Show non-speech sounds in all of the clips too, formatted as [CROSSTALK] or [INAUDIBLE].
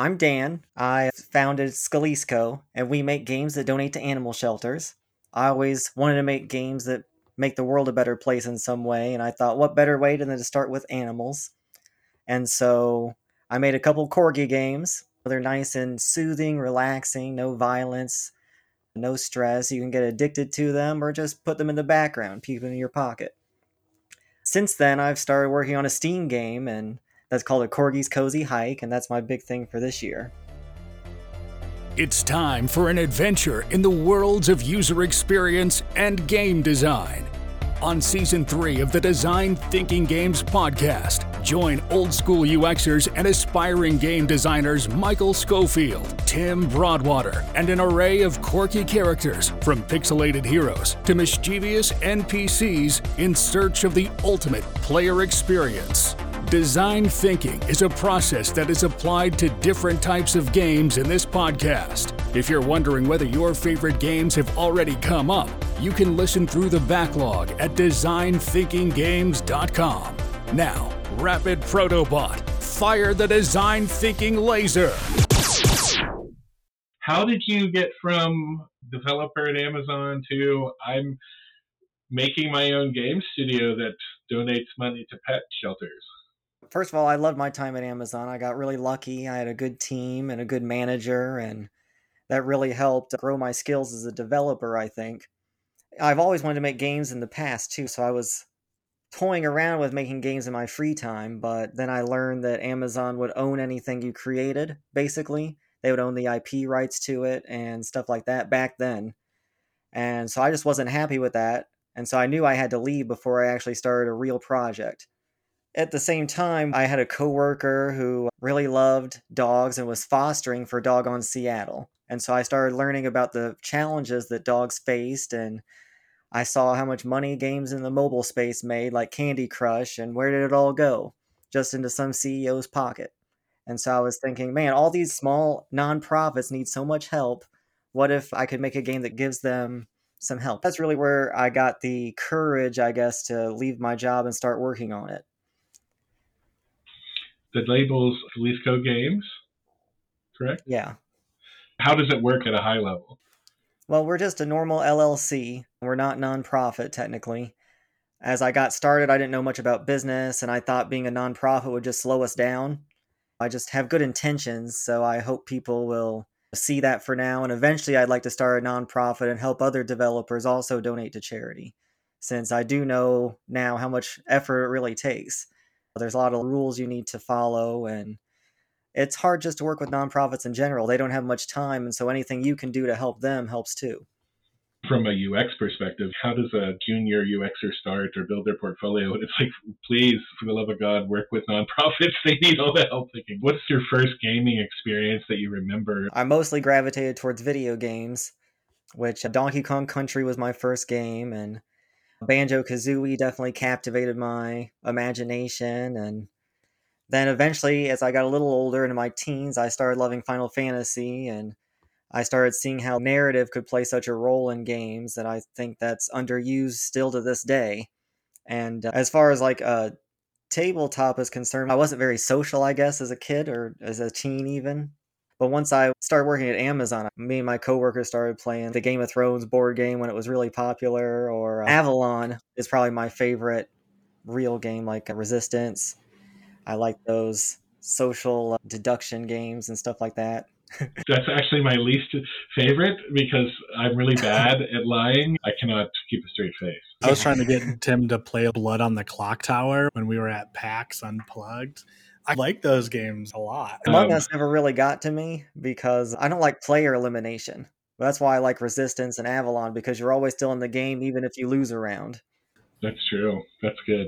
I'm Dan. I founded Scalisco, and we make games that donate to animal shelters. I always wanted to make games that make the world a better place in some way, and I thought, what better way than to start with animals? And so I made a couple corgi games. They're nice and soothing, relaxing, no violence, no stress. You can get addicted to them or just put them in the background, keep them in your pocket. Since then, I've started working on a Steam game, and that's called a Corgi's Cozy Hike, and that's my big thing for this year. It's time for an adventure in the worlds of user experience and game design. On season three of the Design Thinking Games podcast, join old school UXers and aspiring game designers Michael Schofield, Tim Broadwater, and an array of quirky characters from pixelated heroes to mischievous NPCs in search of the ultimate player experience. Design thinking is a process that is applied to different types of games in this podcast. If you're wondering whether your favorite games have already come up, you can listen through the backlog at designthinkinggames.com. Now, Rapid Protobot, fire the design thinking laser. How did you get from developer at Amazon to I'm making my own game studio that donates money to pet shelters? First of all, I loved my time at Amazon. I got really lucky. I had a good team and a good manager, and that really helped grow my skills as a developer, I think. I've always wanted to make games in the past, too, so I was toying around with making games in my free time, but then I learned that Amazon would own anything you created, basically. They would own the IP rights to it and stuff like that back then. And so I just wasn't happy with that. And so I knew I had to leave before I actually started a real project. At the same time, I had a coworker who really loved dogs and was fostering for Dog Gone Seattle. And so I started learning about the challenges that dogs faced and I saw how much money games in the mobile space made like Candy Crush and where did it all go? Just into some CEO's pocket. And so I was thinking, man, all these small nonprofits need so much help. What if I could make a game that gives them some help? That's really where I got the courage, I guess, to leave my job and start working on it the labels Scalisco Games, correct? Yeah. How does it work at a high level? Well, we're just a normal LLC. We're not nonprofit technically. As I got started, I didn't know much about business, and I thought being a nonprofit would just slow us down. I just have good intentions, so I hope people will see that for now. And eventually, I'd like to start a nonprofit and help other developers also donate to charity, since I do know now how much effort it really takes. There's a lot of rules you need to follow, and it's hard just to work with nonprofits in general. They don't have much time, and so anything you can do to help them helps too. From a UX perspective, how does a junior UXer start or build their portfolio? [LAUGHS] It's like, please, for the love of God, work with nonprofits. [LAUGHS] They need all the help they can. What's your first gaming experience that you remember? I mostly gravitated towards video games, which Donkey Kong Country was my first game, and Banjo Kazooie definitely captivated my imagination. And then eventually, as I got a little older into my teens, I started loving Final Fantasy and I started seeing how narrative could play such a role in games that I think that's underused still to this day. And uh, as far as like a tabletop is concerned, I wasn't very social, I guess, as a kid or as a teen even. But once I started working at Amazon, me and my coworkers started playing the Game of Thrones board game when it was really popular, or uh, Avalon is probably my favorite real game, like Resistance. I like those social uh, deduction games and stuff like that. [LAUGHS] That's actually my least favorite because I'm really bad [LAUGHS] at lying. I cannot keep a straight face. I was trying to get Tim to play Blood on the Clock Tower when we were at PAX Unplugged. I like those games a lot. Among um, Us never really got to me because I don't like player elimination. That's why I like Resistance and Avalon because you're always still in the game even if you lose a round. That's true. That's good.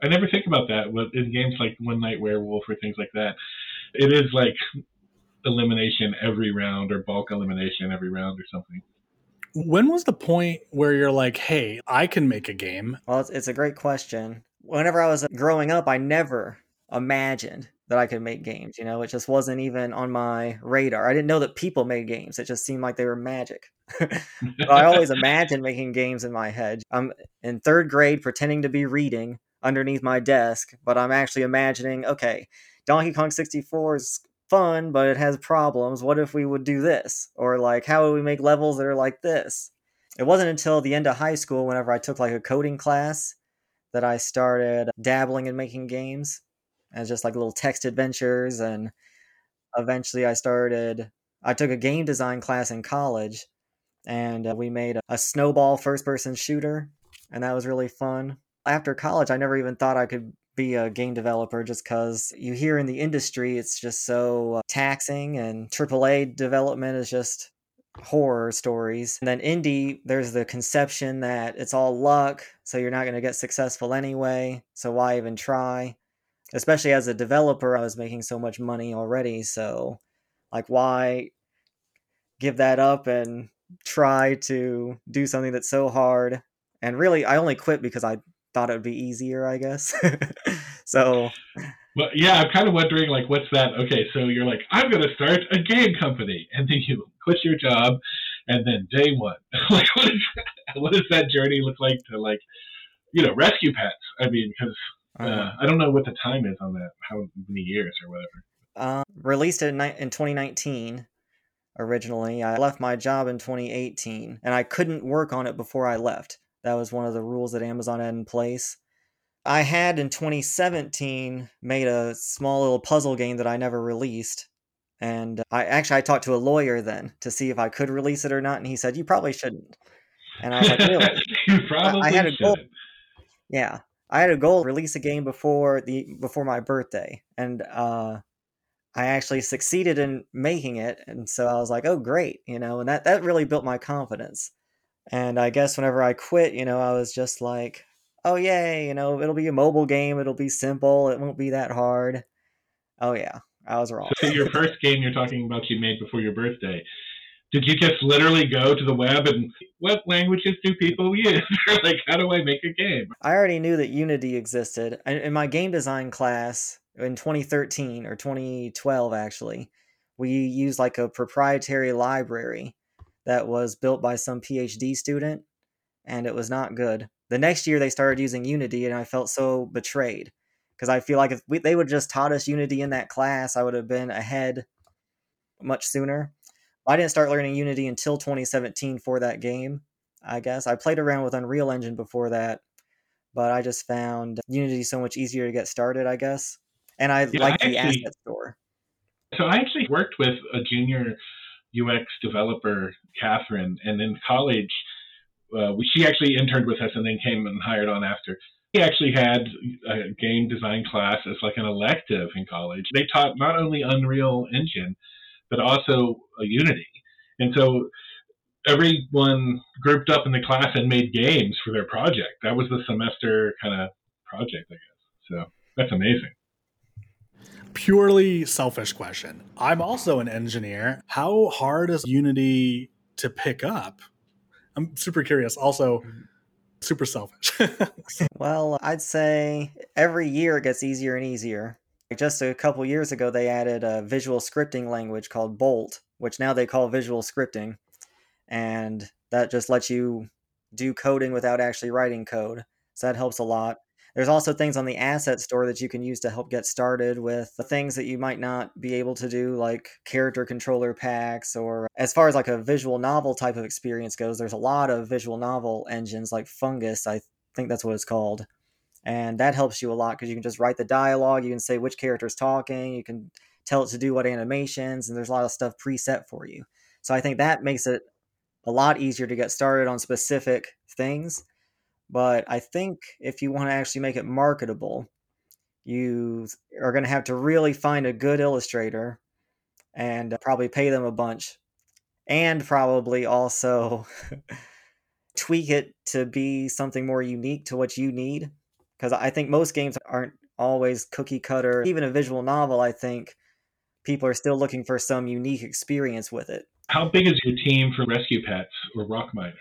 I never think about that in games like One Night Werewolf or things like that. It is like elimination every round or bulk elimination every round or something. When was the point where you're like, hey, I can make a game? Well, it's, it's a great question. Whenever I was growing up, I never imagined that I could make games. You know, it just wasn't even on my radar. I didn't know that people made games. It just seemed like they were magic. [LAUGHS] I always [LAUGHS] imagined making games in my head. I'm in third grade pretending to be reading underneath my desk, but I'm actually imagining, okay, Donkey Kong 64 is fun, but it has problems. What if we would do this? Or like, how would we make levels that are like this? It wasn't until the end of high school, whenever I took like a coding class, that I started dabbling in making games as just like little text adventures. And eventually I started, I took a game design class in college and uh, we made a, a snowball first person shooter. And that was really fun. After college, I never even thought I could be a game developer just because you hear in the industry it's just so uh, taxing and AAA development is just horror stories. And then indie, there's the conception that it's all luck, so you're not going to get successful anyway, so why even try? Especially as a developer, I was making so much money already, so like why give that up and try to do something that's so hard? And really, I only quit because I thought it would be easier, I guess. [LAUGHS] so well, yeah, I'm kind of wondering, like, what's that? Okay, so you're like, I'm going to start a game company, and then you quit your job, and then day one, [LAUGHS] like, what is what does that journey look like to like, you know, rescue pets? I mean, because uh, uh, I don't know what the time is on that, how many years or whatever. Um, released in, in 2019 originally. I left my job in 2018, and I couldn't work on it before I left. That was one of the rules that Amazon had in place. I had in 2017 made a small little puzzle game that I never released. And I actually I talked to a lawyer then to see if I could release it or not, and he said you probably shouldn't. And I was like, really? [LAUGHS] you probably I, had a goal. Yeah, I had a goal to release a game before the before my birthday, and uh, I actually succeeded in making it. And so I was like, oh great, you know, and that that really built my confidence. And I guess whenever I quit, you know, I was just like, oh yay, you know, it'll be a mobile game, it'll be simple, it won't be that hard. Oh yeah, I was wrong. So your first game you're talking about you made before your birthday. Did you just literally go to the web and what languages do people use? [LAUGHS] like, how do I make a game? I already knew that Unity existed. In my game design class in 2013 or 2012, actually, we used like a proprietary library that was built by some PhD student, and it was not good the next year they started using Unity, and I felt so betrayed because I feel like if we, they would just taught us Unity in that class, I would have been ahead much sooner. I didn't start learning Unity until 2017 for that game. I guess I played around with Unreal Engine before that, but I just found Unity so much easier to get started. I guess, and I yeah, like the actually, asset store. So I actually worked with a junior UX developer, Catherine, and in college uh, she actually interned with us and then came and hired on after. He actually had a game design class as like an elective in college. They taught not only Unreal Engine, but also a Unity. And so everyone grouped up in the class and made games for their project. That was the semester kind of project, I guess. So that's amazing. Purely selfish question. I'm also an engineer. How hard is Unity to pick up? I'm super curious. Also, super selfish. [LAUGHS] well, I'd say every year it gets easier and easier. Just a couple years ago, they added a visual scripting language called Bolt, which now they call visual scripting. And that just lets you do coding without actually writing code. So that helps a lot. There's also things on the asset store that you can use to help get started with the things that you might not be able to do, like character controller packs, or as far as like a visual novel type of experience goes, there's a lot of visual novel engines like Fungus, I think that's what it's called. And that helps you a lot because you can just write the dialogue, you can say which character is talking, you can tell it to do what animations, and there's a lot of stuff preset for you. So I think that makes it a lot easier to get started on specific things but I think if you want to actually make it marketable, you are going to have to really find a good illustrator and probably pay them a bunch and probably also [LAUGHS] tweak it to be something more unique to what you need because i think most games aren't always cookie cutter even a visual novel i think people are still looking for some unique experience with it how big is your team for rescue pets or rock miner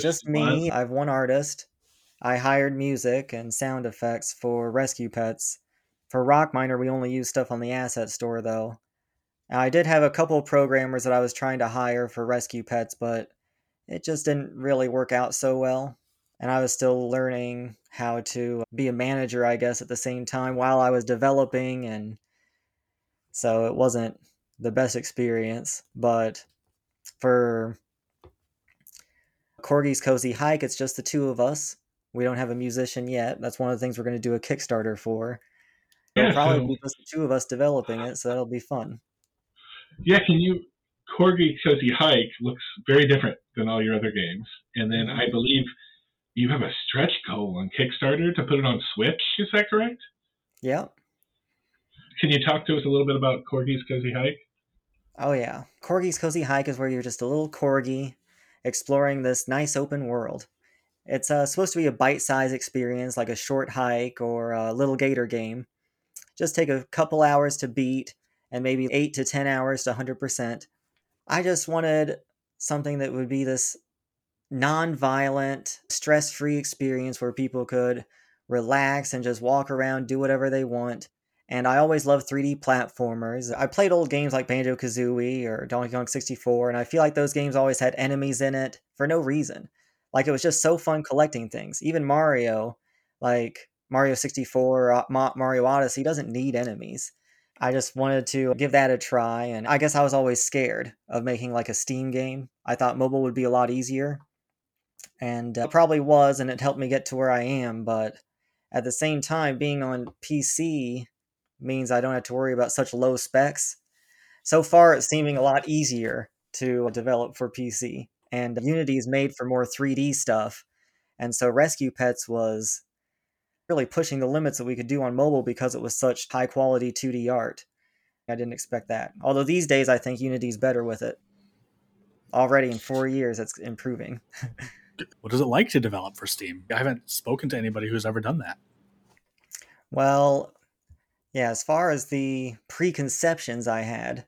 just me i have one artist I hired music and sound effects for Rescue Pets. For Rock Miner, we only use stuff on the asset store, though. I did have a couple programmers that I was trying to hire for Rescue Pets, but it just didn't really work out so well. And I was still learning how to uh, be a manager, I guess, at the same time while I was developing, and so it wasn't the best experience. But for Corgi's Cozy Hike, it's just the two of us. We don't have a musician yet. That's one of the things we're going to do a Kickstarter for. It'll Yeah, probably so- be just the two of us developing it, so that'll be fun. Yeah, can you? Corgi Cozy Hike looks very different than all your other games, and then mm-hmm. I believe you have a stretch goal on Kickstarter to put it on Switch. Is that correct? Yeah. Can you talk to us a little bit about Corgi's Cozy Hike? Oh yeah, Corgi's Cozy Hike is where you're just a little corgi exploring this nice open world. It's uh, supposed to be a bite-sized experience, like a short hike or a Lil Gator Game. Just take a couple hours to beat, and maybe eight to ten hours to hundred percent. I just wanted something that would be this non-violent, stress-free experience where people could relax and just walk around, do whatever they want. And I always loved 3D platformers. I played old games like Banjo Kazooie or Donkey Kong 64, and I feel like those games always had enemies in it for no reason. Like it was just so fun collecting things. Even Mario, like Mario 64 or uh, Ma- Mario Odyssey, doesn't need enemies. I just wanted to give that a try, and I guess I was always scared of making like a Steam game. I thought mobile would be a lot easier, and uh, probably was, and it helped me get to where I am. But at the same time, being on PC means I don't have to worry about such low specs. So far, it's seeming a lot easier to develop for PC, and Unity is made for more 3D stuff. And so Rescue Pets was really pushing the limits that we could do on mobile because it was such high quality 2D art. I didn't expect that. Although these days, I think Unity's better with it. Already in four years, it's improving. [LAUGHS] What is it like to develop for Steam? I haven't spoken to anybody who's ever done that. Well, yeah, as far as the preconceptions I had,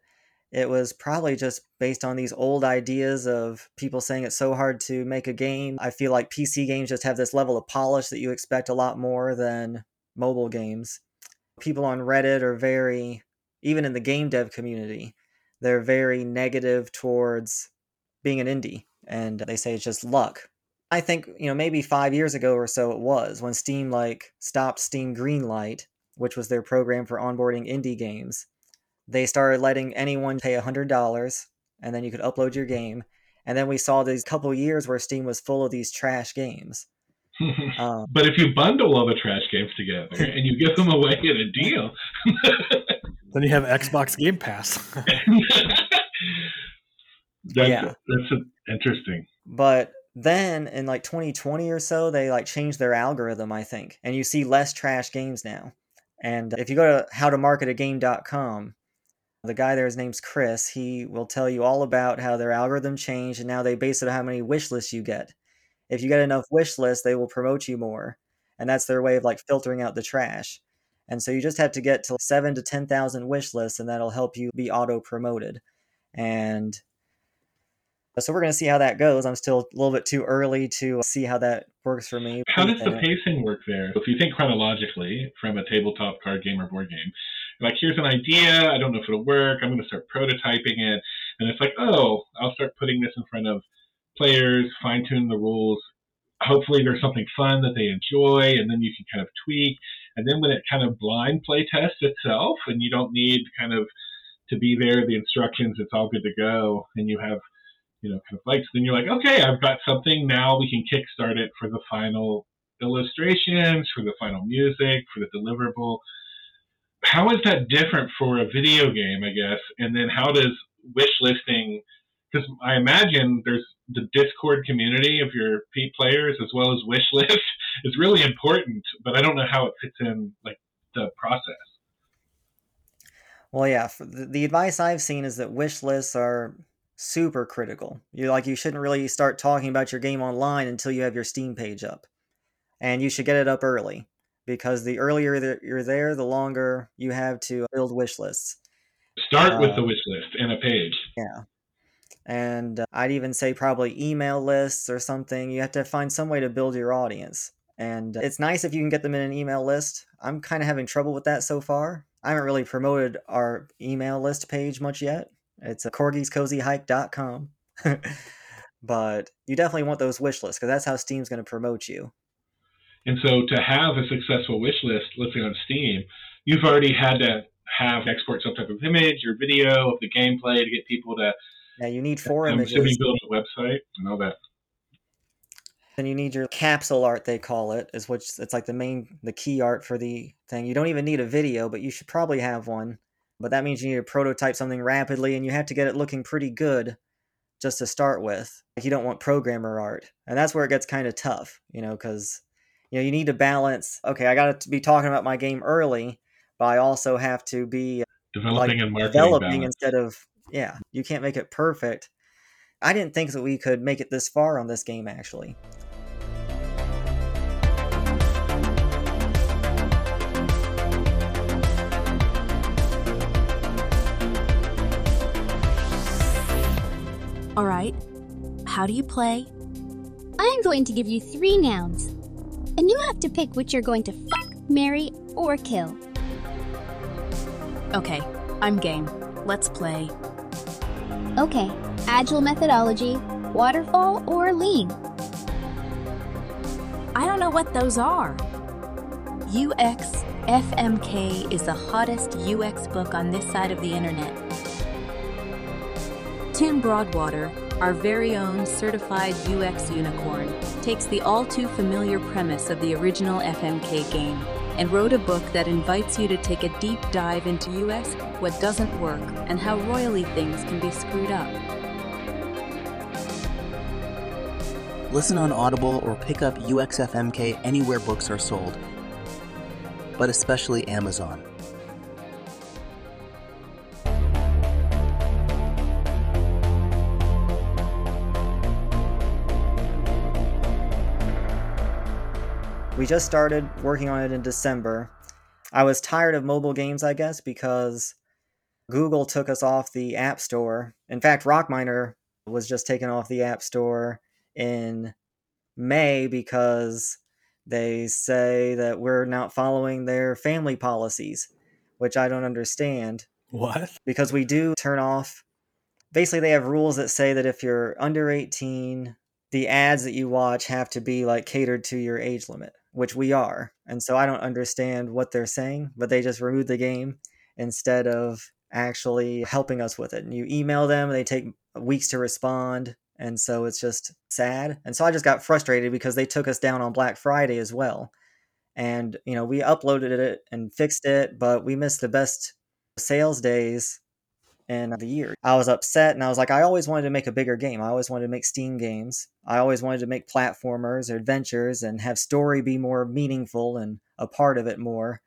it was probably just based on these old ideas of people saying it's so hard to make a game. I feel like PC games just have this level of polish that you expect a lot more than mobile games. People on Reddit are very, even in the game dev community, they're very negative towards being an indie and they say it's just luck. I think, you know, maybe five years ago or so it was when Steam like stopped Steam Greenlight, which was their program for onboarding indie games. They started letting anyone pay $100 and then you could upload your game. And then we saw these couple years where Steam was full of these trash games. [LAUGHS] Um, but if you bundle all the trash games together [LAUGHS] and you give them away at a deal, [LAUGHS] Then you have Xbox Game Pass. that's, Yeah. that's a, interesting. but then in like 2020 or so, they like changed their algorithm, I think, and you see less trash games now. And if you go to howtomarketagame.com, the guy there, his name's Chris, he will tell you all about how their algorithm changed and now they base it on how many wish lists you get. If you get enough wish lists, they will promote you more. And that's their way of like filtering out the trash. And so you just have to get to seven to 10,000 wish lists and that'll help you be auto promoted. And so we're going to see how that goes. I'm still a little bit too early to see how that works for me. How does the pacing work there? If you think chronologically from a tabletop card game or board game, like here's an idea, I don't know if it'll work, I'm going to start prototyping it, and it's like, oh, I'll start putting this in front of players, fine tune the rules. Hopefully, there's something fun that they enjoy, and then you can kind of tweak. And then when it kind of blind play tests itself, and you don't need kind of to be there, the instructions, it's all good to go, and you have you know, kind of likes, then you're like, okay, I've got something. Now we can kickstart it for the final illustrations, for the final music, for the deliverable. How is that different for a video game, I guess? And then how does wish listing, because I imagine there's the Discord community of your P players as well as wish [LAUGHS] list is really important, but I don't know how it fits in like the process. Well, yeah, the, advice I've seen is that wish lists are super critical. You like you shouldn't really start talking about your game online until you have your Steam page up. And you should get it up early because the earlier that you're there, the longer you have to build wish lists. Start with Uh, the wish list and a page. Yeah. And uh, I'd even say probably email lists or something. You have to find some way to build your audience. And uh, it's nice if you can get them in an email list. I'm kind of having trouble with that so far. I haven't really promoted our email list page much yet. It's uh, corgiscozyhike.com. [LAUGHS] but you definitely want those wish lists because that's how Steam's going to promote you. And so to have a successful wish list, let's say on Steam, you've already had to have export some type of image or video of the gameplay to get people to. Yeah, you need 4 I'm images. assuming build a website and all that. Then you need your capsule art, they call it, is which it's like the main, the key art for the thing. You don't even need a video, but you should probably have one. But that means you need to prototype something rapidly, and you have to get it looking pretty good just to start with. Like you don't want programmer art, and that's where it gets kind of tough, you know, because you know you need to balance. Okay, I got to be talking about my game early, but I also have to be uh, Developing like and marketing developing balance. instead of yeah. You can't make it perfect. I didn't think that we could make it this far on this game actually. All right. How do you play? I'm going to give you three nouns. And you have to pick which you're going to fuck, marry, or kill. Okay, I'm game. Let's play. Okay, agile methodology, waterfall, or lean. I don't know what those are. UX FMK is the hottest UX book on this side of the internet. Tim Broadwater, our very own certified UX unicorn, takes the all too familiar premise of the original FMK game and wrote a book that invites you to take a deep dive into UX, what doesn't work, and how royally things can be screwed up. Listen on Audible or pick up UXFMK anywhere books are sold, but especially Amazon. We just started working on it in December. I was tired of mobile games, I guess, because Google took us off the App Store. In fact, Rockminer was just taken off the App Store in May because they say that we're not following their family policies, which I don't understand What? because we do turn off. Basically, they have rules that say that if you're under 18, the ads that you watch have to be like catered to your age limit, which we are. And so I don't understand what they're saying, but they just removed the game instead of actually helping us with it. And you email them, they take weeks to respond. And so it's just sad. And so I just got frustrated because they took us down on Black Friday as well. And, you know, we uploaded it and fixed it, but we missed the best sales days in the year. I was upset and I was like, I always wanted to make a bigger game. I always wanted to make Steam games. I always wanted to make platformers or adventures and have story be more meaningful and a part of it more.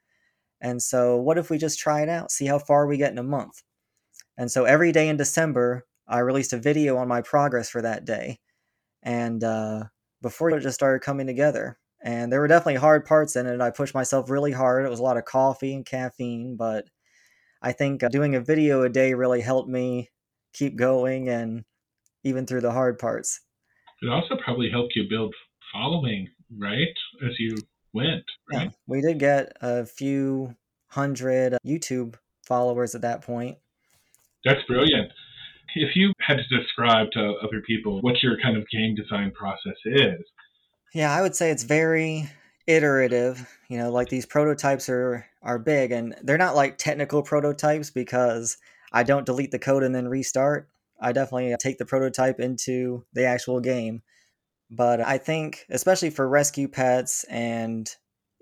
And so, what if we just try it out, see how far we get in a month? And so, every day in December, I released a video on my progress for that day. And uh, before it just started coming together. And there were definitely hard parts in it. I pushed myself really hard. It was a lot of coffee and caffeine, but I think uh, doing a video a day really helped me keep going and even through the hard parts. It also probably helped you build following, right? As you went, right? Yeah, we did get a few hundred uh, YouTube followers at that point. That's brilliant. If you had to describe to other people what your kind of game design process is, Yeah, I would say it's very iterative. You know, like these prototypes are are big and they're not like technical prototypes because I don't delete the code and then restart. I definitely uh, take the prototype into the actual game. But I think especially for rescue pets and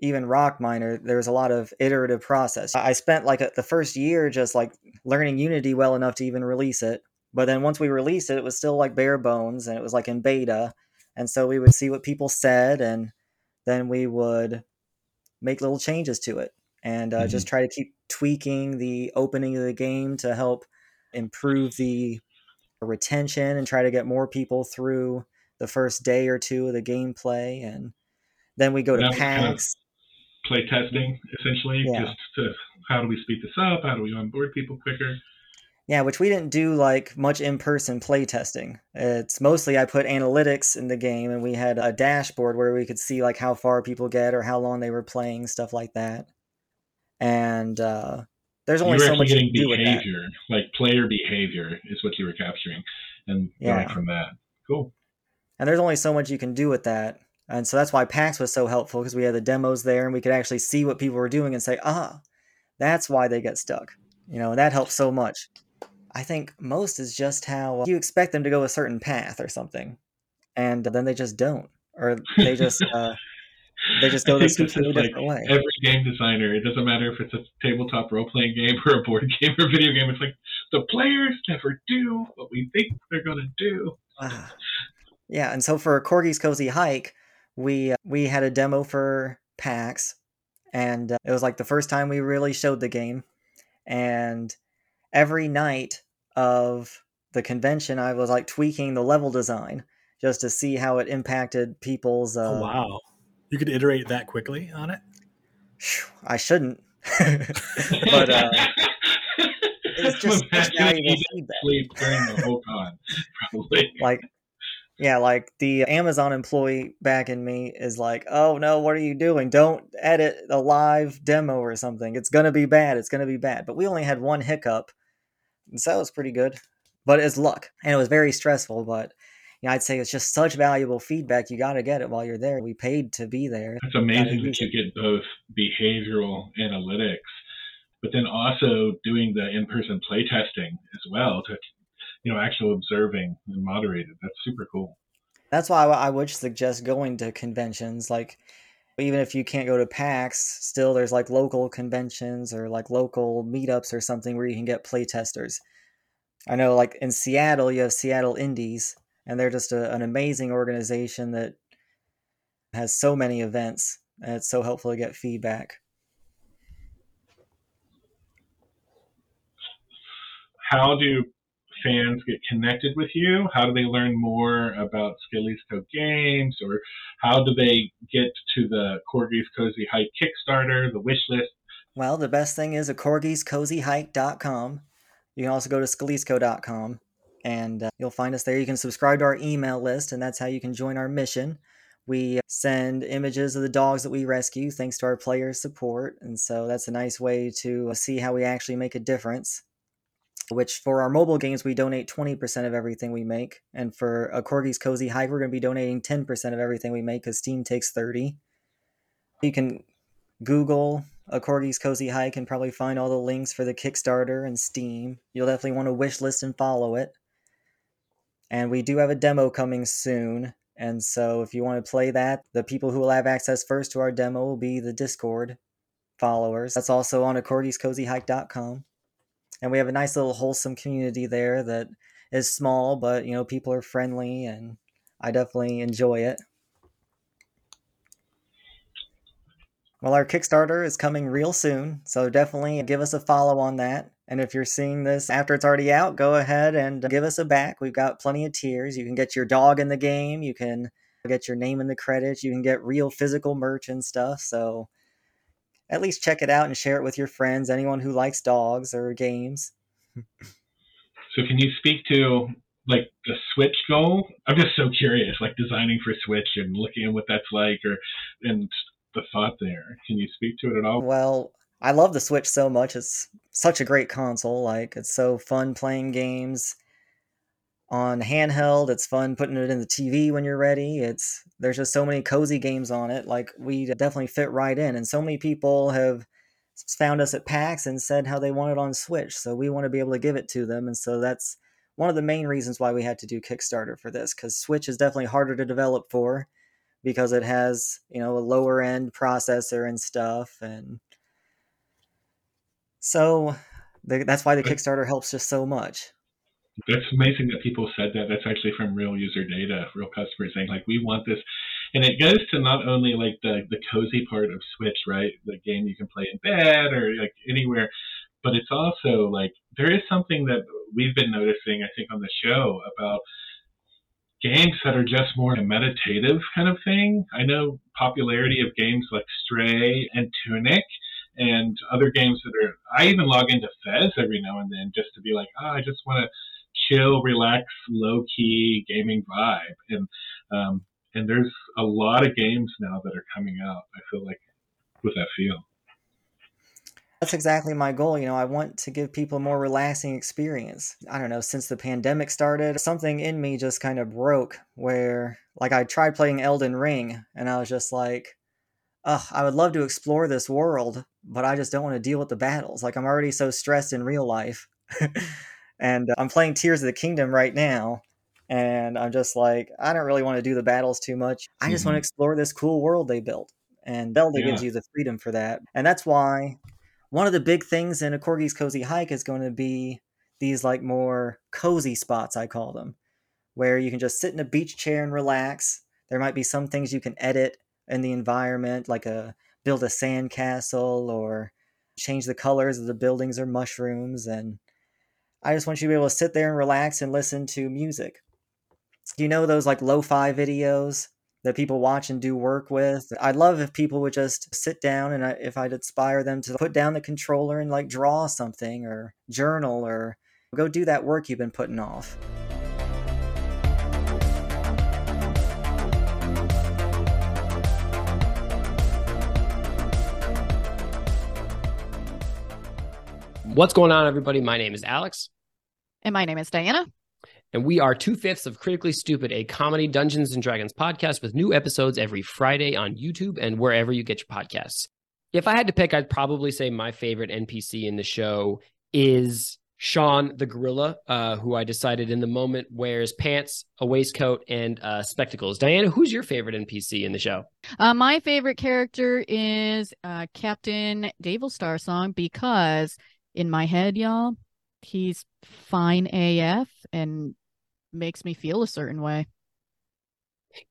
even rock miner there's a lot of iterative process i spent like a, the first year just like learning unity well enough to even release it but then once we released it it was still like bare bones and it was like in beta and so we would see what people said and then we would make little changes to it and uh, just try to keep tweaking the opening of the game to help improve the retention and try to get more people through the first day or two of the gameplay and then we go to was kind of- packs play testing essentially, Yeah. just to how do we speed this up? How do we onboard people quicker? Yeah, which we didn't do like much in person play testing. It's mostly I put analytics in the game and we had a dashboard where we could see like how far people get or how long they were playing, stuff like that. And uh, there's only you were so much you getting can do with that. behavior, like player behavior, is what you were capturing, and Yeah. from that. Cool. And there's only so much you can do with that. And so that's why PAX was so helpful because we had the demos there and we could actually see what people were doing and say, ah, That's why they get stuck. You know, and that helps so much. I think most is just how you expect them to go a certain path or something, and then they just don't, or they just [LAUGHS] uh, they just go this completely like different way. Every game designer, it doesn't matter if it's a tabletop role playing game or a board [LAUGHS] game or video game. It's like the players never do what we think they're gonna do. Ah. yeah, and so for Corgi's Cozy Hike, we uh, we had a demo for PAX, and uh, it was like the first time we really showed the game, and every night of the convention, I was like tweaking the level design just to see how it impacted people's. Uh, oh wow! You could iterate that quickly on it. I shouldn't, [LAUGHS] [LAUGHS] but uh, it's just valuable feedback. during the whole con, [LAUGHS] probably. Like, yeah, like the Amazon employee back in me is like, "Oh no, what are you doing? Don't edit a live demo or something. It's gonna be bad. It's gonna be bad." But we only had one hiccup, so that was pretty good. But it's luck, and it was very stressful. But you know, I'd say it's just such valuable feedback. You got to get it while you're there. We paid to be there. It's amazing that you get both behavioral analytics, but then also doing the in-person playtesting as well to, you know, actual observing and moderated. That's super cool. That's why I would suggest going to conventions. Like, even if you can't go to PAX, still there's like local conventions or like local meetups or something where you can get playtesters. I know, like in Seattle, you have Seattle Indies, and they're just a, an amazing organization that has so many events, and it's so helpful to get feedback. How do fans get connected with you? How do they learn more about Code Games? Or how do they get to the Corgi's Cozy Hike Kickstarter, the wish list? Well, the best thing is a corgiscozyhike.com. You can also go to scalisco.com and uh, you'll find us there. You can subscribe to our email list, and that's how you can join our mission. We send images of the dogs that we rescue thanks to our players' support, and so that's a nice way to see how we actually make a difference. Which for our mobile games, we donate 20% of everything we make, and for a Corgi's Cozy Hike, we're going to be donating 10% of everything we make because Steam takes 30. You can Google a Corgi's Cozy Hike and probably find all the links for the Kickstarter and Steam. You'll definitely want to wish list and follow it. And we do have a demo coming soon. And so if you want to play that, the people who will have access first to our demo will be the Discord followers. That's also on corgiscozyhike.com. And we have a nice little wholesome community there that is small, but you know, people are friendly and I definitely enjoy it. Well, our Kickstarter is coming real soon, so definitely give us a follow on that. And if you're seeing this after it's already out, go ahead and give us a back. We've got plenty of tiers. You can get your dog in the game, you can get your name in the credits, you can get real physical merch and stuff. So at least check it out and share it with your friends, anyone who likes dogs or games. so, can you speak to like the Switch goal? I'm just so curious, like designing for Switch and looking at what that's like, or and the thought there. Can you speak to it at all? Well, I love the Switch so much. It's such a great console. Like it's so fun playing games on handheld. It's fun putting it in the TV when you're ready. It's there's just so many cozy games on it. Like we definitely fit right in, and so many people have found us at PAX and said how they want it on Switch. So we want to be able to give it to them, and so that's one of the main reasons why we had to do Kickstarter for this because Switch is definitely harder to develop for because it has you know a lower end processor and stuff and so the, that's why the kickstarter helps just so much that's amazing that people said that that's actually from real user data real customers saying like we want this and it goes to not only like the the cozy part of switch right the game you can play in bed or like anywhere but it's also like there is something that we've been noticing i think on the show about games that are just more a meditative kind of thing. I know popularity of games like Stray and Tunic and other games that are. I even log into Fez every now and then just to be like, oh, I just want to chill, relax, low key gaming vibe. And um, and there's a lot of games now that are coming out. I feel like with that feel. That's exactly my goal. You know, I want to give people a more relaxing experience. I don't know, since the pandemic started, something in me just kind of broke where, like, I tried playing Elden Ring and I was just like, Ugh, I would love to explore this world, but I just don't want to deal with the battles. Like I'm already so stressed in real life. [LAUGHS] and uh, I'm playing Tears of the Kingdom right now, and I'm just like, I don't really want to do the battles too much. I just mm-hmm. want to explore this cool world they built. And Zelda yeah. gives you the freedom for that. And that's why one of the big things in a Corgi's Cozy Hike is going to be these like more cozy spots, I call them, where you can just sit in a beach chair and relax. There might be some things you can edit in the environment, like a build a sand castle or change the colors of the buildings or mushrooms. And I just want you to be able to sit there and relax and listen to music. You know those like lo-fi videos that people watch and do work with. I'd love if people would just sit down and I, if I'd inspire them to put down the controller and like draw something or journal or go do that work you've been putting off. What's going on, everybody? My name is Alex. And my name is Diana. And we are two fifths of Critically Stupid, a comedy Dungeons and Dragons podcast with new episodes every Friday on YouTube and wherever you get your podcasts. If I had to pick, I'd probably say my favorite NPC in the show is Sean the gorilla, uh, who I decided in the moment wears pants, a waistcoat, and uh, spectacles. Diana, who's your favorite NPC in the show? Uh, my favorite character is uh, Captain Davil Starsong because in my head, y'all, he's fine AF and makes me feel a certain way.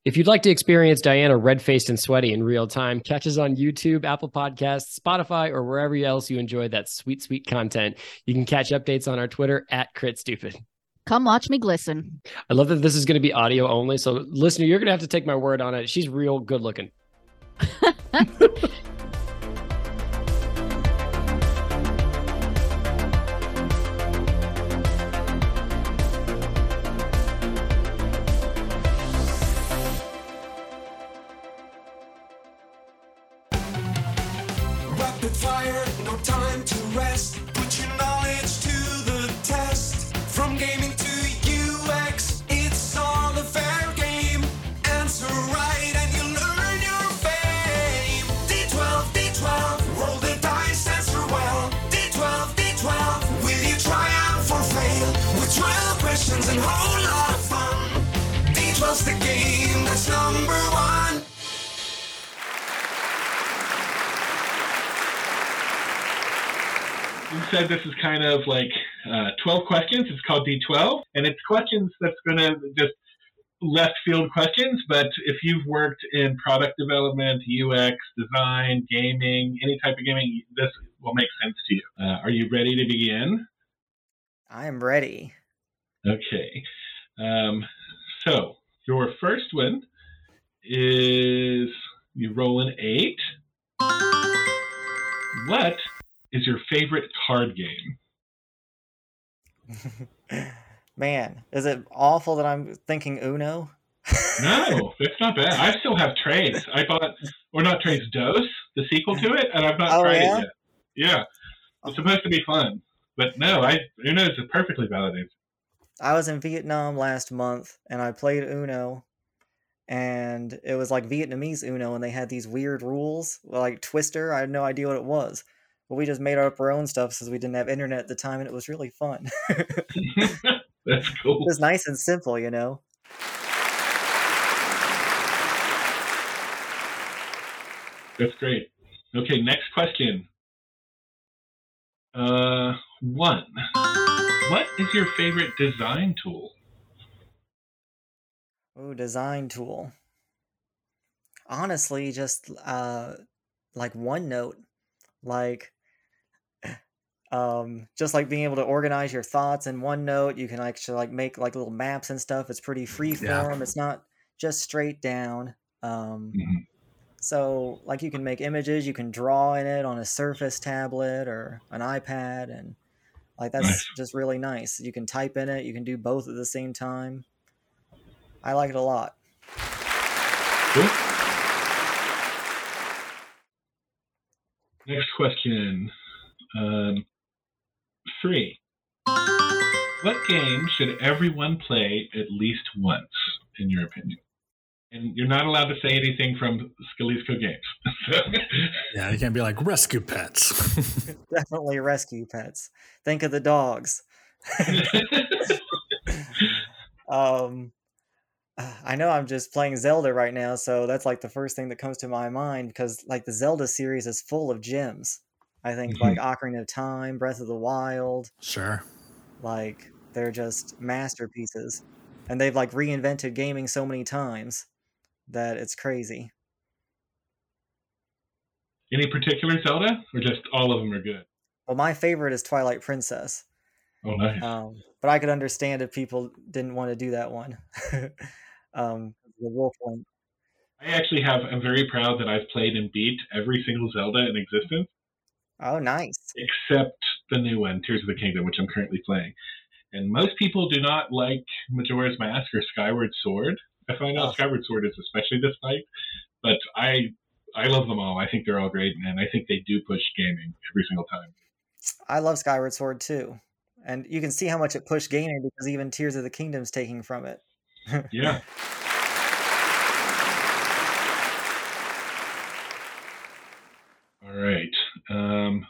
If you'd like to experience Diana red faced and sweaty in real time, catch us on YouTube, Apple Podcasts, Spotify, or wherever else you enjoy that sweet, sweet content. You can catch updates on our Twitter at Crit Stupid. Come watch me glisten. I love that this is going to be audio only. So, listener, you're going to have to take my word on it. She's real good looking. [LAUGHS] said this is kind of like uh, 12 questions. It's called D12, and it's questions that's going to just left field questions. But if you've worked in product development, UX, design, gaming, any type of gaming, this will make sense to you. Uh, are you ready to begin? I am ready. Okay. Um, so your first one is you roll an eight. What is your favorite card game? [LAUGHS] Man, is it awful that I'm thinking Uno? [LAUGHS] no, it's not bad. I still have Tres. I bought, or not Tres, Dos, the sequel to it, and I've not oh, tried yeah? it yet. Yeah, it's supposed to be fun, but no, I Uno is perfectly validated. I was in Vietnam last month, and I played Uno, and it was like Vietnamese Uno, and they had these weird rules, like Twister. I had no idea what it was but we just made up our own stuff since we didn't have internet at the time, and it was really fun. [LAUGHS] That's cool. It was nice and simple, you know. That's great. Okay, next question. Uh, one. What is your favorite design tool? Oh, design tool. Honestly, just uh, like OneNote. Like um just like being able to organize your thoughts in OneNote you can actually like make like little maps and stuff it's pretty free form yeah. it's not just straight down um mm-hmm. so like you can make images you can draw in it on a surface tablet or an ipad and like that's nice. just really nice you can type in it you can do both at the same time i like it a lot cool. next question um, Three. What game should everyone play at least once, in your opinion? And you're not allowed to say anything from Scalisco Games. So- [LAUGHS] Yeah, you can't be like rescue pets. [LAUGHS] Definitely rescue pets. Think of the dogs. [LAUGHS] um, I know I'm just playing Zelda right now, so that's like the first thing that comes to my mind because like the Zelda series is full of gems. I think like Ocarina of Time, Breath of the Wild, sure. like they're just masterpieces, and they've like reinvented gaming so many times that it's crazy. Any particular Zelda, or just all of them are good? Well, my favorite is Twilight Princess. Oh, nice. Um, but I could understand if people didn't want to do that one. [LAUGHS] um, the wolf one. I actually have. I'm very proud that I've played and beat every single Zelda in existence, Oh, nice. except the new one, Tears of the Kingdom, which I'm currently playing. And most people do not like Majora's Mask or Skyward Sword. I find out Oh. Skyward Sword is especially disliked, but I I love them all. I think they're all great, and I think they do push gaming every single time. I love Skyward Sword too. And you can see how much it pushed gaming because even Tears of the Kingdom's taking from it. Yeah. [LAUGHS] All right. Um,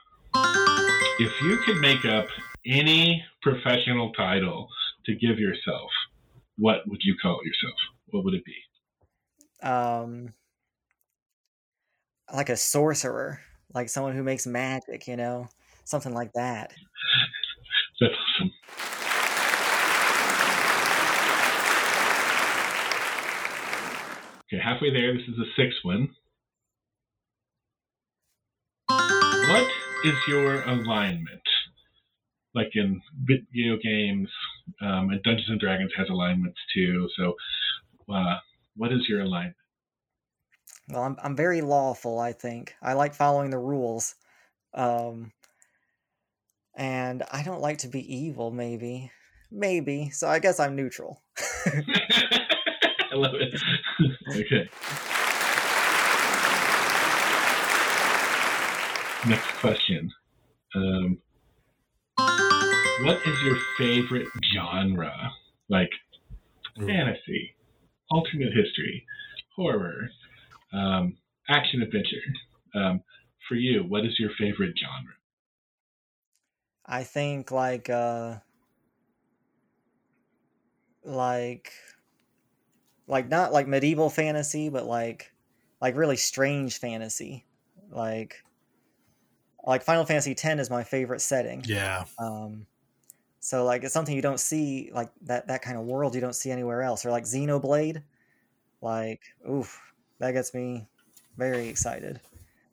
if you could make up any professional title to give yourself, what would you call yourself? What would it be? um, like a sorcerer, like someone who makes magic, you know, something like that. [LAUGHS] That's awesome. Okay, halfway there. This is the sixth one. Is your alignment? Like in video games, um, and Dungeons and Dragons has alignments too. So, uh, what is your alignment? Well, I'm I'm very lawful. I think I like following the rules, um, and I don't like to be evil. Maybe, maybe. So I guess I'm neutral. [LAUGHS] I love it. [LAUGHS] okay. Next question. Um, what is your favorite genre? Like Ooh. fantasy, alternate history, horror, um, action adventure. Um, for you, what is your favorite genre? I think like uh, like like not like medieval fantasy, but like like really strange fantasy, like like Final Fantasy X is my favorite setting. Yeah. Um, so like it's something you don't see like that that kind of world you don't see anywhere else. Or like Xenoblade, like oof, that gets me very excited.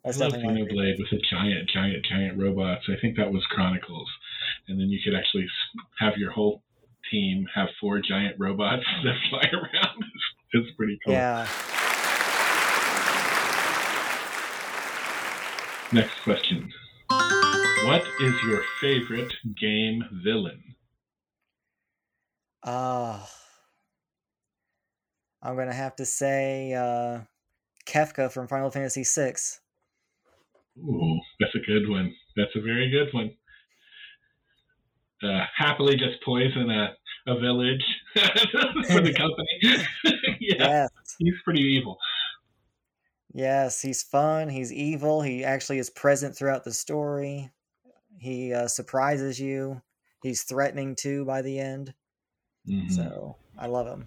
That's I love definitely my favorite. Xenoblade with the giant, giant, giant robots. I think that was Chronicles, and then you could actually have your whole team have four giant robots [LAUGHS] that fly around. It's, [LAUGHS] it's pretty cool. Yeah. Next question. What is your favorite game villain? Uh, I'm gonna have to say uh, Kefka from Final Fantasy VI. Ooh, that's a good one. That's a very good one. Uh, happily just poison a, a village [LAUGHS] for the [LAUGHS] company. [LAUGHS] yeah, Yes, he's pretty evil. Yes, he's fun. He's evil. He actually is present throughout the story. He uh, surprises you. He's threatening too by the end. Mhm. So I love him.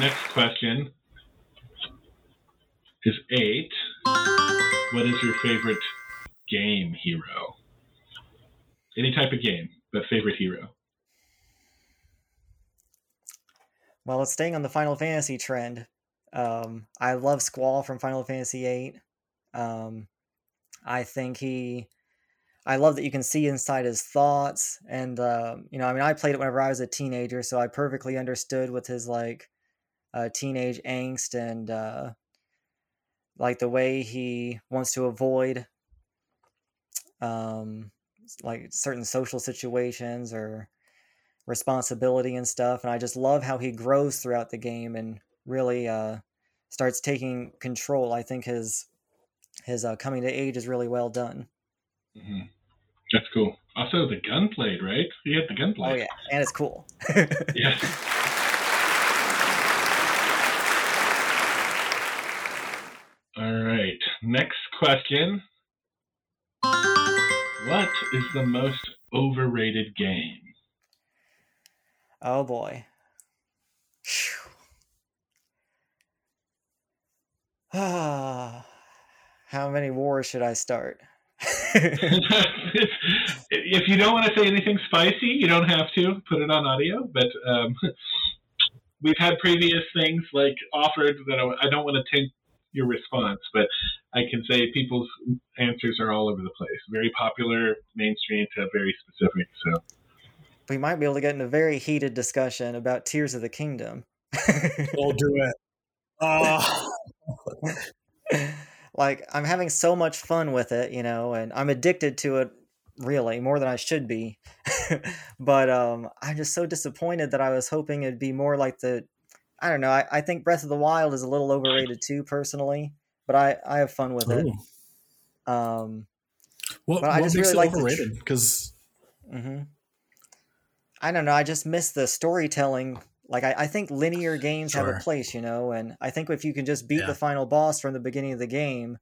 Next question is eight. What is your favorite game hero? Any type of game, but favorite hero. Well, it's staying on the Final Fantasy trend. Um, I love Squall from Final Fantasy VIII. Um, I think he, I love that you can see inside his thoughts, and um, you know, I mean, I played it whenever I was a teenager, so I perfectly understood with his like uh, teenage angst and uh, like the way he wants to avoid um, like certain social situations or responsibility and stuff and i just love how he grows throughout the game and really uh starts taking control i think his his uh, coming to age is really well done hmm That's cool. Also, the gunplay, right? You get the gunplay. Oh yeah, and it's cool. [LAUGHS] yeah. All right. Next question. What is the most overrated game? Oh boy. Ah, [SIGHS] how many wars should I start? [LAUGHS] if you don't want to say anything spicy, you don't have to put it on audio. But um, we've had previous things like offered that I don't want to take your response, but I can say people's answers are all over the place. Very popular, mainstream to very specific. So we might be able to get in a very heated discussion about Tears of the Kingdom. we'll do it. Oh. [LAUGHS] like I'm having so much fun with it, you know, and I'm addicted to it really more than I should be. [LAUGHS] but um I'm just so disappointed that I was hoping it'd be more like the I don't know, I, I think Breath of the Wild is a little overrated too personally, but I I have fun with Ooh. it. Um what, what I just makes really it like overrated? Because mm-hmm. I don't know. I just miss the storytelling like I, I think linear games sure. have a place, you know, and I think if you can just beat yeah. the final boss from the beginning of the game,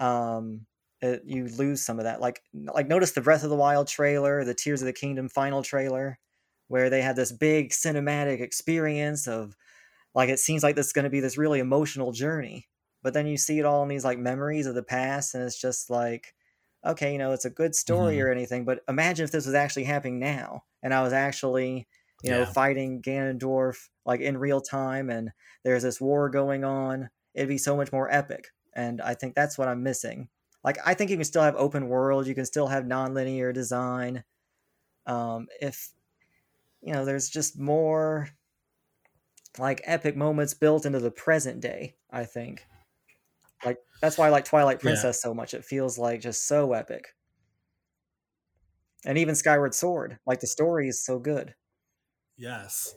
um, it, you lose some of that. Like like notice the Breath of the Wild trailer, the Tears of the Kingdom final trailer, where they had this big cinematic experience of like it seems like this is going to be this really emotional journey, but then you see it all in these like memories of the past, and it's just like okay, you know, it's a good story mm-hmm. or anything, but imagine if this was actually happening now, and I was actually you know, yeah. fighting Ganondorf like in real time and there's this war going on. It'd be so much more epic. And I think that's what I'm missing. Like I think you can still have open world, you can still have non-linear design. Um, if you know, there's just more like epic moments built into the present day, I think. Like that's why I like Twilight Princess yeah. so much. It feels like just so epic. And even Skyward Sword, like the story is so good. Yes.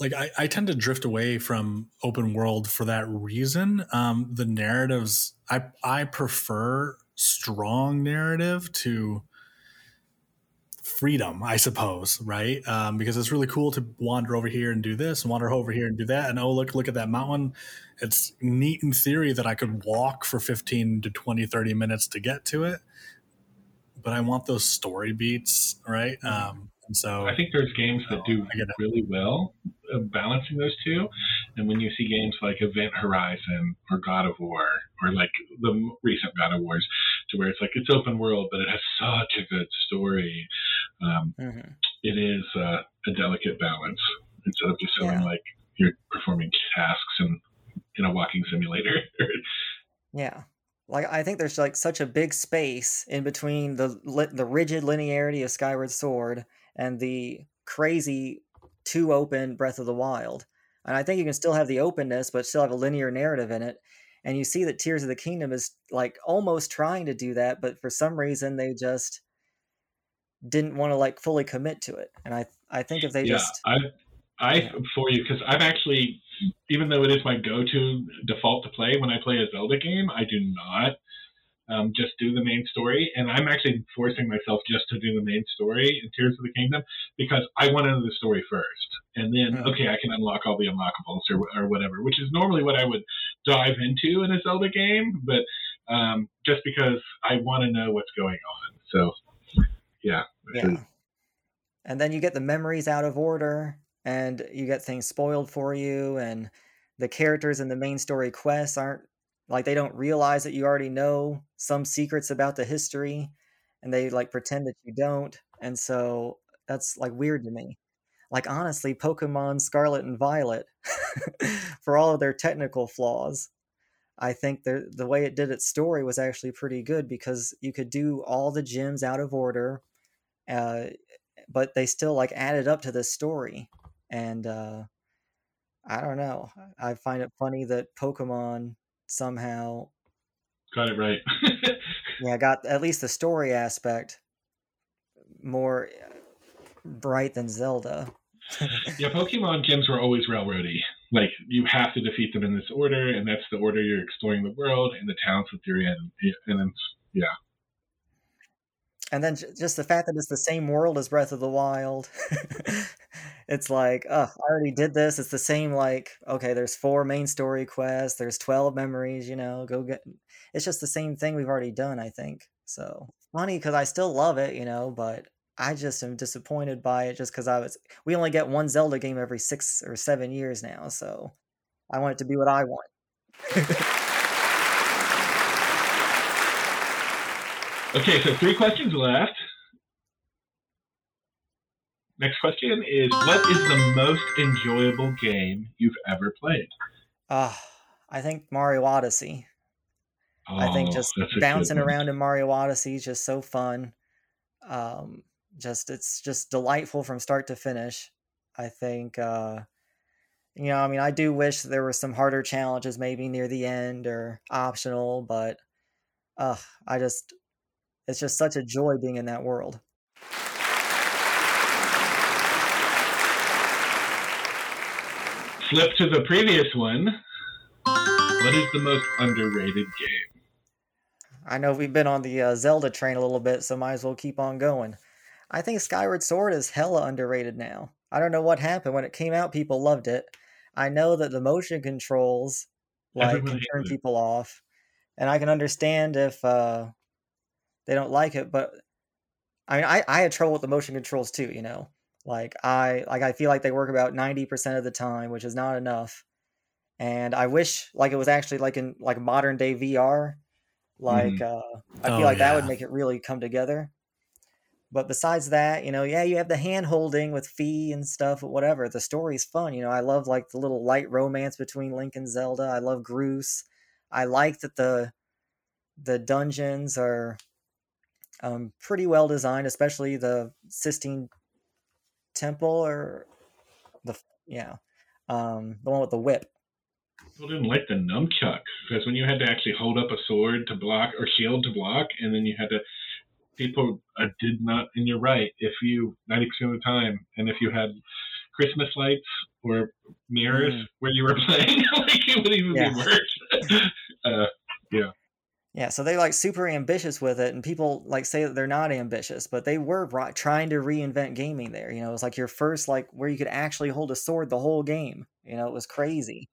Like I, I tend to drift away from open world for that reason. Um, the narratives I I prefer strong narrative to freedom, I suppose, right? Um, because it's really cool to wander over here and do this, and wander over here and do that, and oh look, look at that mountain. It's neat in theory that I could walk for 15 to 20, 30 minutes to get to it, but I want those story beats, right? Mm-hmm. Um, and so I think there's games that do really well uh, balancing those two. And when you see games like Event Horizon or God of War or like the recent God of Wars, to where it's like it's open world, but it has such a good story. Um, mm-hmm. it is uh, a delicate balance instead of just feeling yeah. like you're performing tasks in in a walking simulator. [LAUGHS] yeah like I think there's like such a big space in between the the rigid linearity of Skyward Sword and the crazy too open Breath of the Wild. And I think you can still have the openness, but still have a linear narrative in it. And you see that Tears of the Kingdom is like almost trying to do that, but for some reason they just didn't want to like fully commit to it. And I I think if they yeah, just I I yeah. for you because I've actually even though it is my go-to default to play when I play a Zelda game, I do not um, just do the main story. And I'm actually forcing myself just to do the main story in Tears of the Kingdom because I want to know the story first. And then, mm-hmm. okay, I can unlock all the unlockables or, or whatever, which is normally what I would dive into in a Zelda game. But um, just because I want to know what's going on. So, yeah. Yeah. And then you get the memories out of order and you get things spoiled for you and the characters in the main story quests aren't like they don't realize that you already know some secrets about the history and they like pretend that you don't and so that's like weird to me like honestly pokemon scarlet and violet [LAUGHS] for all of their technical flaws i think the the way it did its story was actually pretty good because you could do all the gyms out of order uh, but they still like added up to this story and uh, i don't know i find it funny that pokemon somehow got it right. [LAUGHS] yeah, got at least the story aspect more uh, bright than Zelda. [LAUGHS] yeah, Pokemon gyms were always railroady. Like you have to defeat them in this order, and that's the order you're exploring the world and the towns that you're in. And then, yeah. And then just the fact that it's the same world as Breath of the Wild. [LAUGHS] it's like, oh, I already did this. It's the same, like, okay, there's four main story quests, there's 12 memories, you know, go get. It's just the same thing we've already done, I think. So funny because I still love it, you know, but I just am disappointed by it just because I was. We only get one Zelda game every six or seven years now, so I want it to be what I want. [LAUGHS] Okay, so three questions left. Next question is What is the most enjoyable game you've ever played? Ah, I think Mario Odyssey. I think Oh, just that's a good bouncing around in Mario Odyssey is just so fun. Um, just it's just delightful from start to finish. I think uh, you know, I mean, I do wish there were some harder challenges maybe near the end or optional, but uh, I just it's just such a joy being in that world. Flip to the previous one. What is the most underrated game? I know we've been on the uh, Zelda train a little bit, so might as well keep on going. I think Skyward Sword is hella underrated now. I don't know what happened when it came out. People loved it. I know that the motion controls like Everyone can turn it. people off, and I can understand if uh, they don't like it. But I mean, I, I had trouble with the motion controls too. You know, like I like I feel like they work about ninety percent of the time, which is not enough. And I wish like it was actually like in like modern day VR. Like uh, I feel Oh, like that would make it really come together. But besides that, you know, yeah, you have the hand holding with Fi and stuff, whatever. The story's fun. You know, I love like the little light romance between Link and Zelda. I love Groose. I like that the the dungeons are um, pretty well designed, especially the Sistine Temple or the yeah, um, the one with the whip. People didn't like the nunchuck because when you had to actually hold up a sword to block or shield to block, and then you had to, people uh, did not. And you're right. If you ninety percent of the time, and if you had Christmas lights or mirrors Mm. where you were [LAUGHS] playing, like it would even Yeah. be worse. [LAUGHS] yeah. So they're like super ambitious with it, and people like say that they're not ambitious, but they were trying to reinvent gaming there. You know, it was like your first like where you could actually hold a sword the whole game. You know, it was crazy.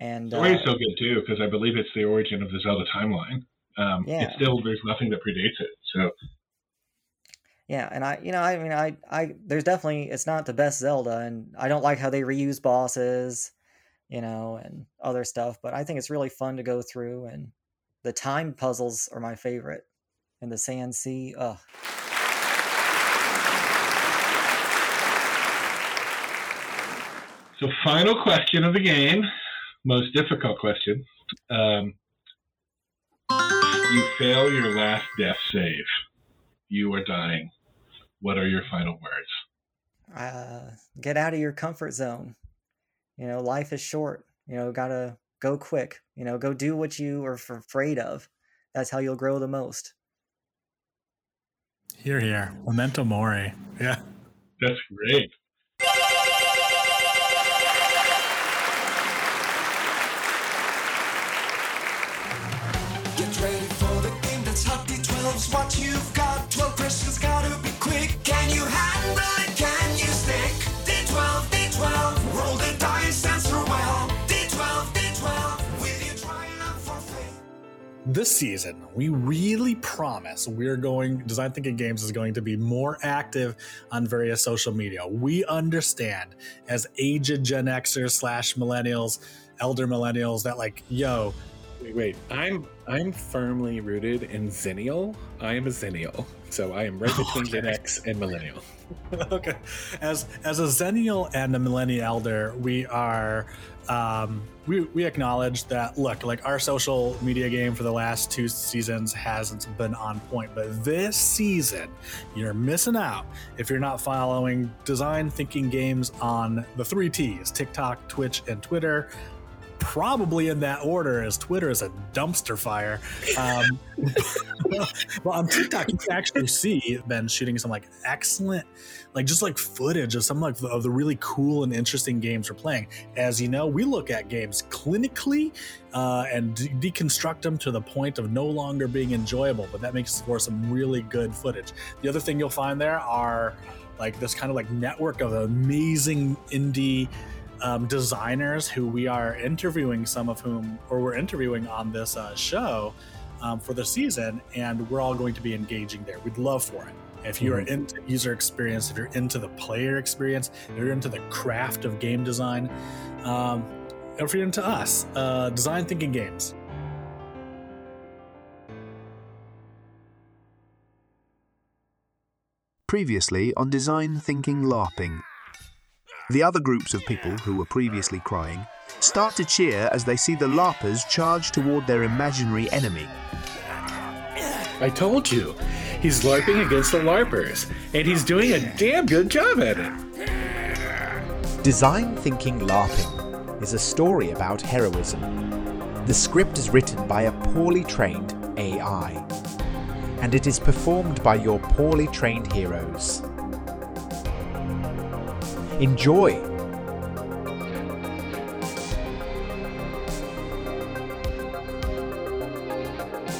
And The story uh, so good too because I believe it's the origin of the Zelda timeline. Um, Yeah. It's still there's nothing that predates it. So yeah, and I, you know, I mean, I, I, there's definitely it's not the best Zelda, and I don't like how they reuse bosses, you know, and other stuff. But I think it's really fun to go through, and the time puzzles are my favorite. And the Sand Sea, ugh. So, final question of the game, most difficult question. Um, you fail your last death save. You are dying. What are your final words? uh, get out of your comfort zone. You know, life is short. You know, gotta go quick. You know, go do what you are f- afraid of. That's how you'll grow the most. Hear, hear. Memento Mori. Yeah. That's great. Get ready for the game that's hot. D12's what you've got. 12 questions gotta be This season, we really promise we're going, Design Thinking Games is going to be more active on various social media. We understand as aged Gen Xers slash millennials, elder millennials, that like, yo, Wait, wait. I'm I'm firmly rooted in Zennial. I am a Zennial, so I am right [LAUGHS] oh between Gen X and Millennial. [LAUGHS] okay. As as a Zennial and a Millennial elder, we are um, we we acknowledge that look, like our social media game for the last two seasons hasn't been on point, but this season you're missing out if you're not following Design Thinking Games on the three T's: TikTok, Twitch, and Twitter. Probably in that order, as Twitter is a dumpster fire. Um, [LAUGHS] well, on TikTok, you can actually see Ben shooting some like excellent, like just like footage of some like of the really cool and interesting games we're playing. As you know, we look at games clinically uh, and de- deconstruct them to the point of no longer being enjoyable. But that makes for some really good footage. The other thing you'll find there are like this kind of like network of amazing indie um, designers who we are interviewing, some of whom, or we're interviewing on this uh, show um, for the season, and we're all going to be engaging there. We'd love for it. If you are into user experience, if you're into the player experience, if you're into the craft of game design, um, or if you're into us, uh, design thinking games. Previously on Design Thinking LARPing. The other groups of people who were previously crying start to cheer as they see the LARPers charge toward their imaginary enemy. I told you, he's LARPing against the LARPers, and he's doing a damn good job at it. Design Thinking LARPing is a story about heroism. The script is written by a poorly trained AI, and it is performed by your poorly trained heroes. Enjoy!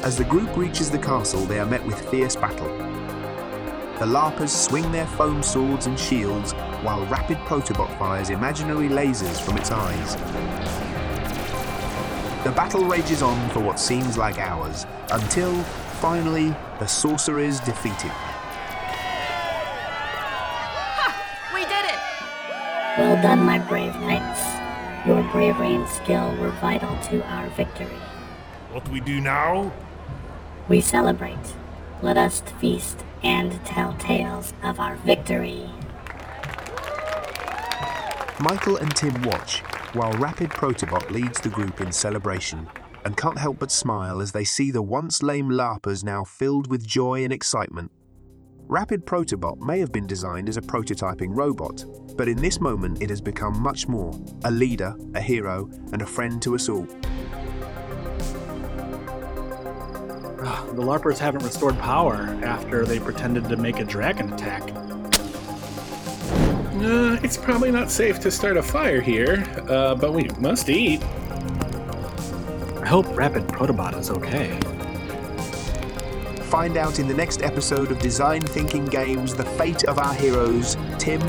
As the group reaches the castle, they are met with fierce battle. The LARPers swing their foam swords and shields while Rapid Protobot fires imaginary lasers from its eyes. The battle rages on for what seems like hours, until, finally, the sorcerer is defeated. We did it! Well done, my brave knights. Your bravery and skill were vital to our victory. What we do now? We celebrate. Let us feast and tell tales of our victory. Michael and Tim watch while Rapid Protobot leads the group in celebration and can't help but smile as they see the once lame LARPers now filled with joy and excitement. Rapid Protobot may have been designed as a prototyping robot, but in this moment it has become much more a leader, a hero, and a friend to us all. Ah, The LARPers haven't restored power after they pretended to make a dragon attack. Uh, it's probably not safe to start a fire here, uh, but we must eat. I hope Rapid Protobot is okay. Find out in the next episode of Design Thinking Games the fate of our heroes, Tim,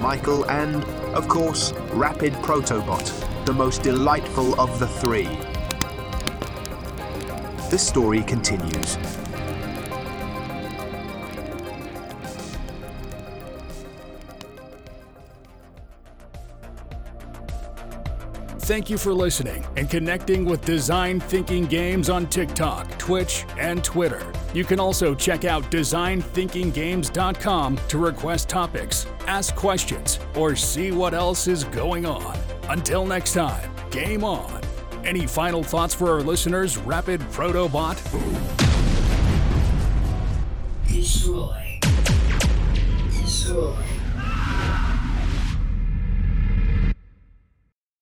Michael, and, of course, Rapid Protobot, the most delightful of the three. The story continues. Thank you for listening and connecting with Design Thinking Games on TikTok, Twitch, and Twitter. You can also check out designthinkinggames.com to request topics, ask questions, or see what else is going on. Until next time, game on. Any final thoughts for our listeners, Rapid Protobot? Destroy. Destroy.